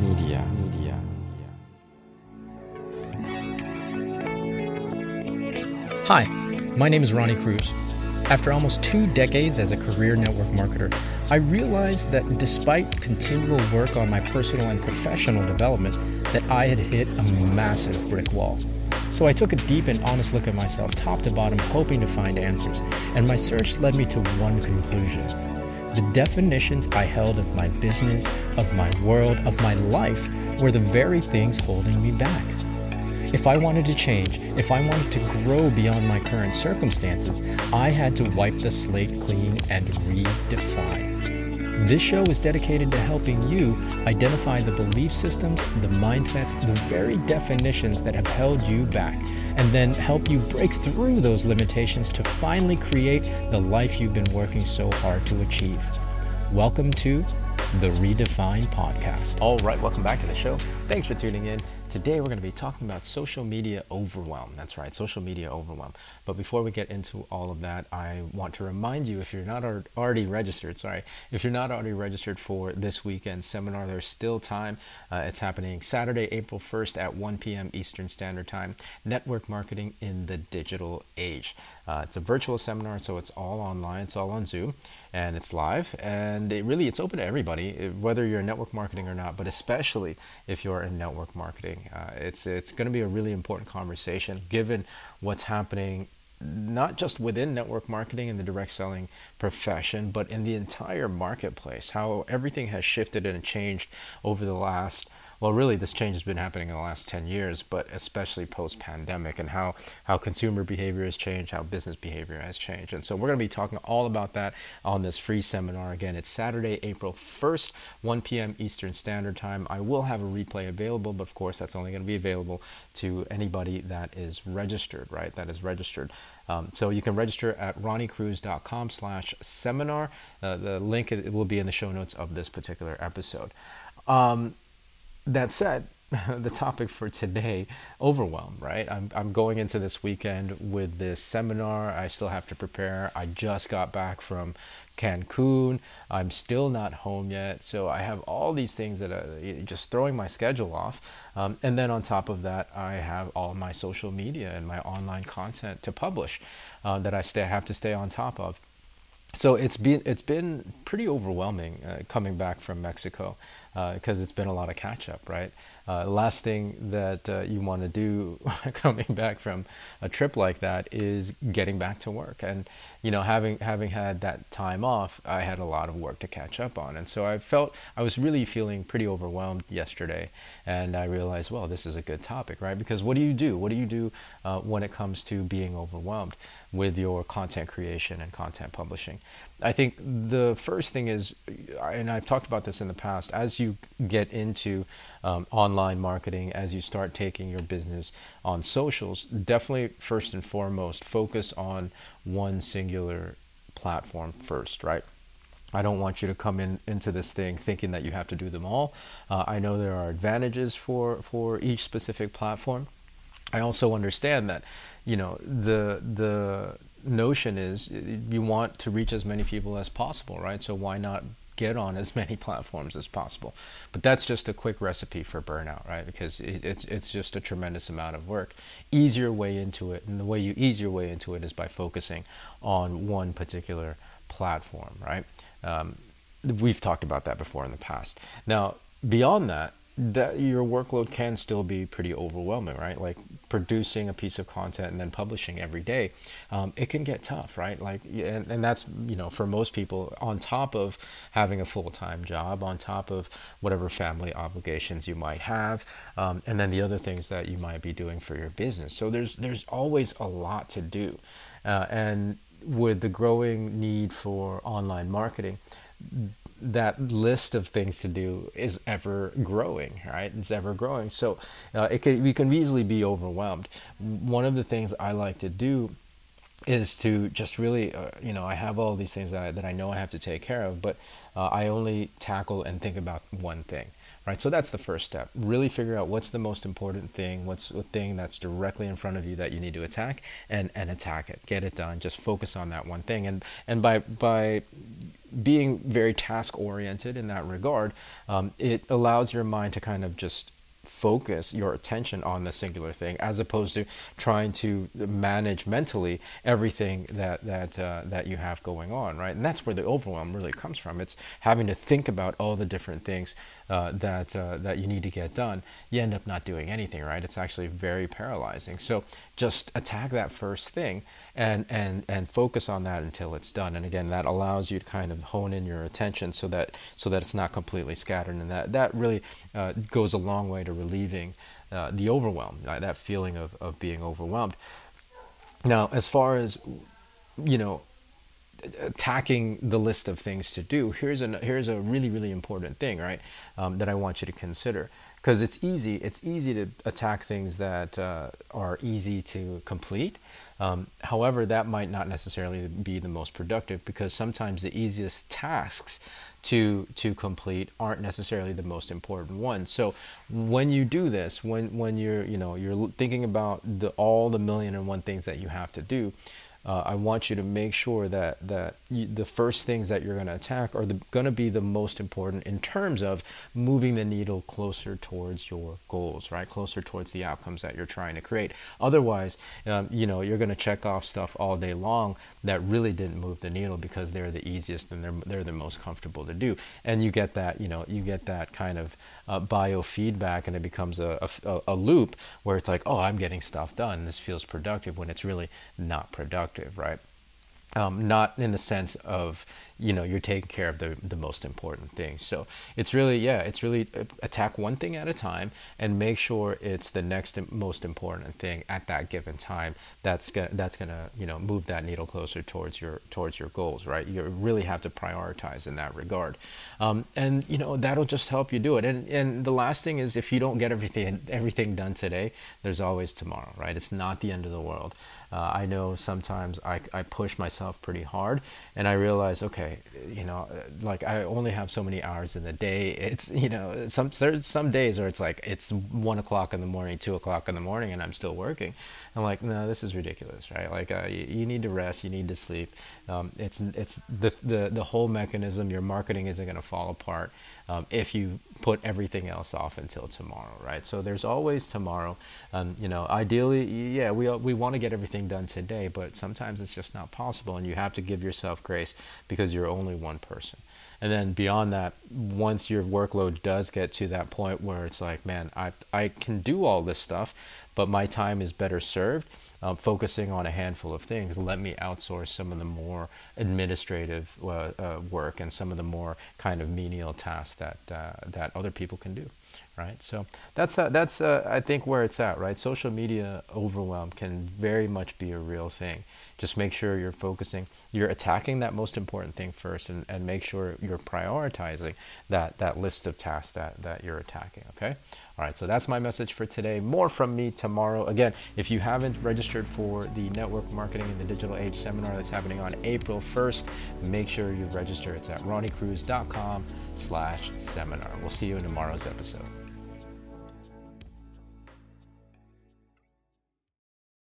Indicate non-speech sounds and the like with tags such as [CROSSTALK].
Media. Media. Hi, my name is Ronnie Cruz. After almost two decades as a career network marketer, I realized that despite continual work on my personal and professional development, that I had hit a massive brick wall. So I took a deep and honest look at myself, top to bottom, hoping to find answers, and my search led me to one conclusion. The definitions I held of my business, of my world, of my life were the very things holding me back. If I wanted to change, if I wanted to grow beyond my current circumstances, I had to wipe the slate clean and redefine. This show is dedicated to helping you identify the belief systems, the mindsets, the very definitions that have held you back, and then help you break through those limitations to finally create the life you've been working so hard to achieve. Welcome to the Redefine Podcast. All right, welcome back to the show. Thanks for tuning in. Today we're going to be talking about social media overwhelm. That's right, social media overwhelm. But before we get into all of that, I want to remind you if you're not already registered, sorry, if you're not already registered for this weekend seminar, there's still time. Uh, it's happening Saturday, April 1st at 1 p.m. Eastern Standard Time. Network marketing in the digital age. Uh, it's a virtual seminar, so it's all online. It's all on Zoom, and it's live. And it really, it's open to everybody, whether you're in network marketing or not. But especially if you're in network marketing, uh, it's it's going to be a really important conversation given what's happening not just within network marketing and the direct selling profession, but in the entire marketplace. How everything has shifted and changed over the last well, really, this change has been happening in the last 10 years, but especially post pandemic, and how, how consumer behavior has changed, how business behavior has changed. And so, we're going to be talking all about that on this free seminar. Again, it's Saturday, April 1st, 1 p.m. Eastern Standard Time. I will have a replay available, but of course, that's only going to be available to anybody that is registered, right? That is registered. Um, so you can register at ronniecruz.com slash seminar. Uh, the link will be in the show notes of this particular episode. Um, that said, [LAUGHS] the topic for today overwhelm right? I'm, I'm going into this weekend with this seminar i still have to prepare. I just got back from cancun. I'm still not home yet. So i have all these things that are just throwing my schedule off. Um, and then on top of that i have all my social media and my online content to publish uh, that i stay, have to stay on top of so it's been it's been pretty overwhelming uh, coming back from Mexico because uh, it's been a lot of catch up, right? Uh, last thing that uh, you want to do [LAUGHS] coming back from a trip like that is getting back to work, and you know having having had that time off, I had a lot of work to catch up on, and so I felt I was really feeling pretty overwhelmed yesterday, and I realized, well, this is a good topic, right? Because what do you do? What do you do uh, when it comes to being overwhelmed? with your content creation and content publishing. I think the first thing is, and I've talked about this in the past, as you get into um, online marketing, as you start taking your business on socials, definitely first and foremost, focus on one singular platform first, right? I don't want you to come in into this thing thinking that you have to do them all. Uh, I know there are advantages for for each specific platform. I also understand that you know the the notion is you want to reach as many people as possible right? So why not get on as [LAUGHS] many platforms as possible? But that's just a quick recipe for burnout right? Because it, it's it's just a tremendous amount of work. Easier way into it and the way you ease your way into it is by focusing on one particular platform right? Um, we've talked about that before in the past. Now beyond that that your workload can still be pretty overwhelming, right? Like producing a piece of content and then publishing every day, um, it can get tough, right? Like, and, and that's you know for most people on top of having a full time job, on top of whatever family obligations you might have, um, and then the other things that you might be doing for your business. So there's there's always a lot to do, uh, and with the growing need for online marketing that list of things to do is ever growing, right? It's ever growing. So uh, it can, we can easily be overwhelmed. One of the things I like to do is to just really, uh, you know, I have all these things that I, that I know I have to take care of, but uh, I only tackle and think about one thing, right? So that's the first step. Really figure out what's the most important thing, what's the thing that's directly in front of you that you need to attack, and and attack it, get it done. Just focus on that one thing, and and by by being very task oriented in that regard, um, it allows your mind to kind of just focus your attention on the singular thing as opposed to trying to manage mentally everything that that uh, that you have going on right and that's where the overwhelm really comes from it's having to think about all the different things uh, that uh, that you need to get done you end up not doing anything right? It's actually very paralyzing. So just attack that first thing and and and focus on that until it's done. And again that allows you to kind of hone in your attention so that so that it's not completely scattered. And that that really uh, goes a long way to relieving uh, the overwhelm that feeling of, of being overwhelmed. Now as far as you know attacking the list of things to do here's a here's a really really important thing right um, that i want you to consider because it's easy it's easy to attack things that uh, are easy to complete um, however, that might not necessarily be the most productive because sometimes the easiest tasks to to complete aren't necessarily the most important ones. So when you do this, when when you're you know you're thinking about the all the million and one things that you have to do, uh, I want you to make sure that that you, the first things that you're going to attack are going to be the most important in terms of moving the needle closer towards your goals, right? Closer towards the outcomes that you're trying to create. Otherwise, um, you know, you're going to check off stuff all day long that really didn't move the needle because they're the easiest and they're they're the most comfortable to do, and you get that you know you get that kind of uh, biofeedback and it becomes a, a, a loop where it's like, oh, I'm getting stuff done. This feels productive when it's really not productive, right? Um, not in the sense of you know you're taking care of the, the most important things. So it's really yeah it's really uh, attack one thing at a time and make sure it's the next most important thing at that given time that's gonna that's gonna you know move that needle closer towards your towards your goals right? You really have to prioritize in that regard. Um, and you know that'll just help you do it. And and the last thing is if you don't get everything everything done today there's always tomorrow right? It's not the end of the world. Uh, I know sometimes I, I push myself pretty hard and I realize, okay, you know, like I only have so many hours in the day. It's, you know, some, there's some days where it's like, it's one o'clock in the morning, two o'clock in the morning, and I'm still working. I'm like, no, this is ridiculous, right? Like, uh, you, you, need to rest, you need to sleep. Um, it's, it's the, the, the whole mechanism, your marketing isn't going to fall apart um, if you put everything else off until tomorrow, right? So there's always tomorrow. Um, you know, ideally, yeah, we, we want to get everything done today, but sometimes it's just not possible, and you have to give yourself grace because you're only one person. And then beyond that, once your workload does get to that point where it's like, man, I, I can do all this stuff, but my time is better served um, focusing on a handful of things. Let me outsource some of the more administrative uh, uh, work and some of the more kind of menial tasks that uh, that other people can do. Right, so that's uh, that's uh, I think where it's at. Right, social media overwhelm can very much be a real thing. Just make sure you're focusing, you're attacking that most important thing first, and, and make sure you're prioritizing that that list of tasks that that you're attacking. Okay. All right, so that's my message for today. More from me tomorrow. Again, if you haven't registered for the Network Marketing in the Digital Age seminar that's happening on April 1st, make sure you register. It's at ronniecruz.com slash seminar. We'll see you in tomorrow's episode.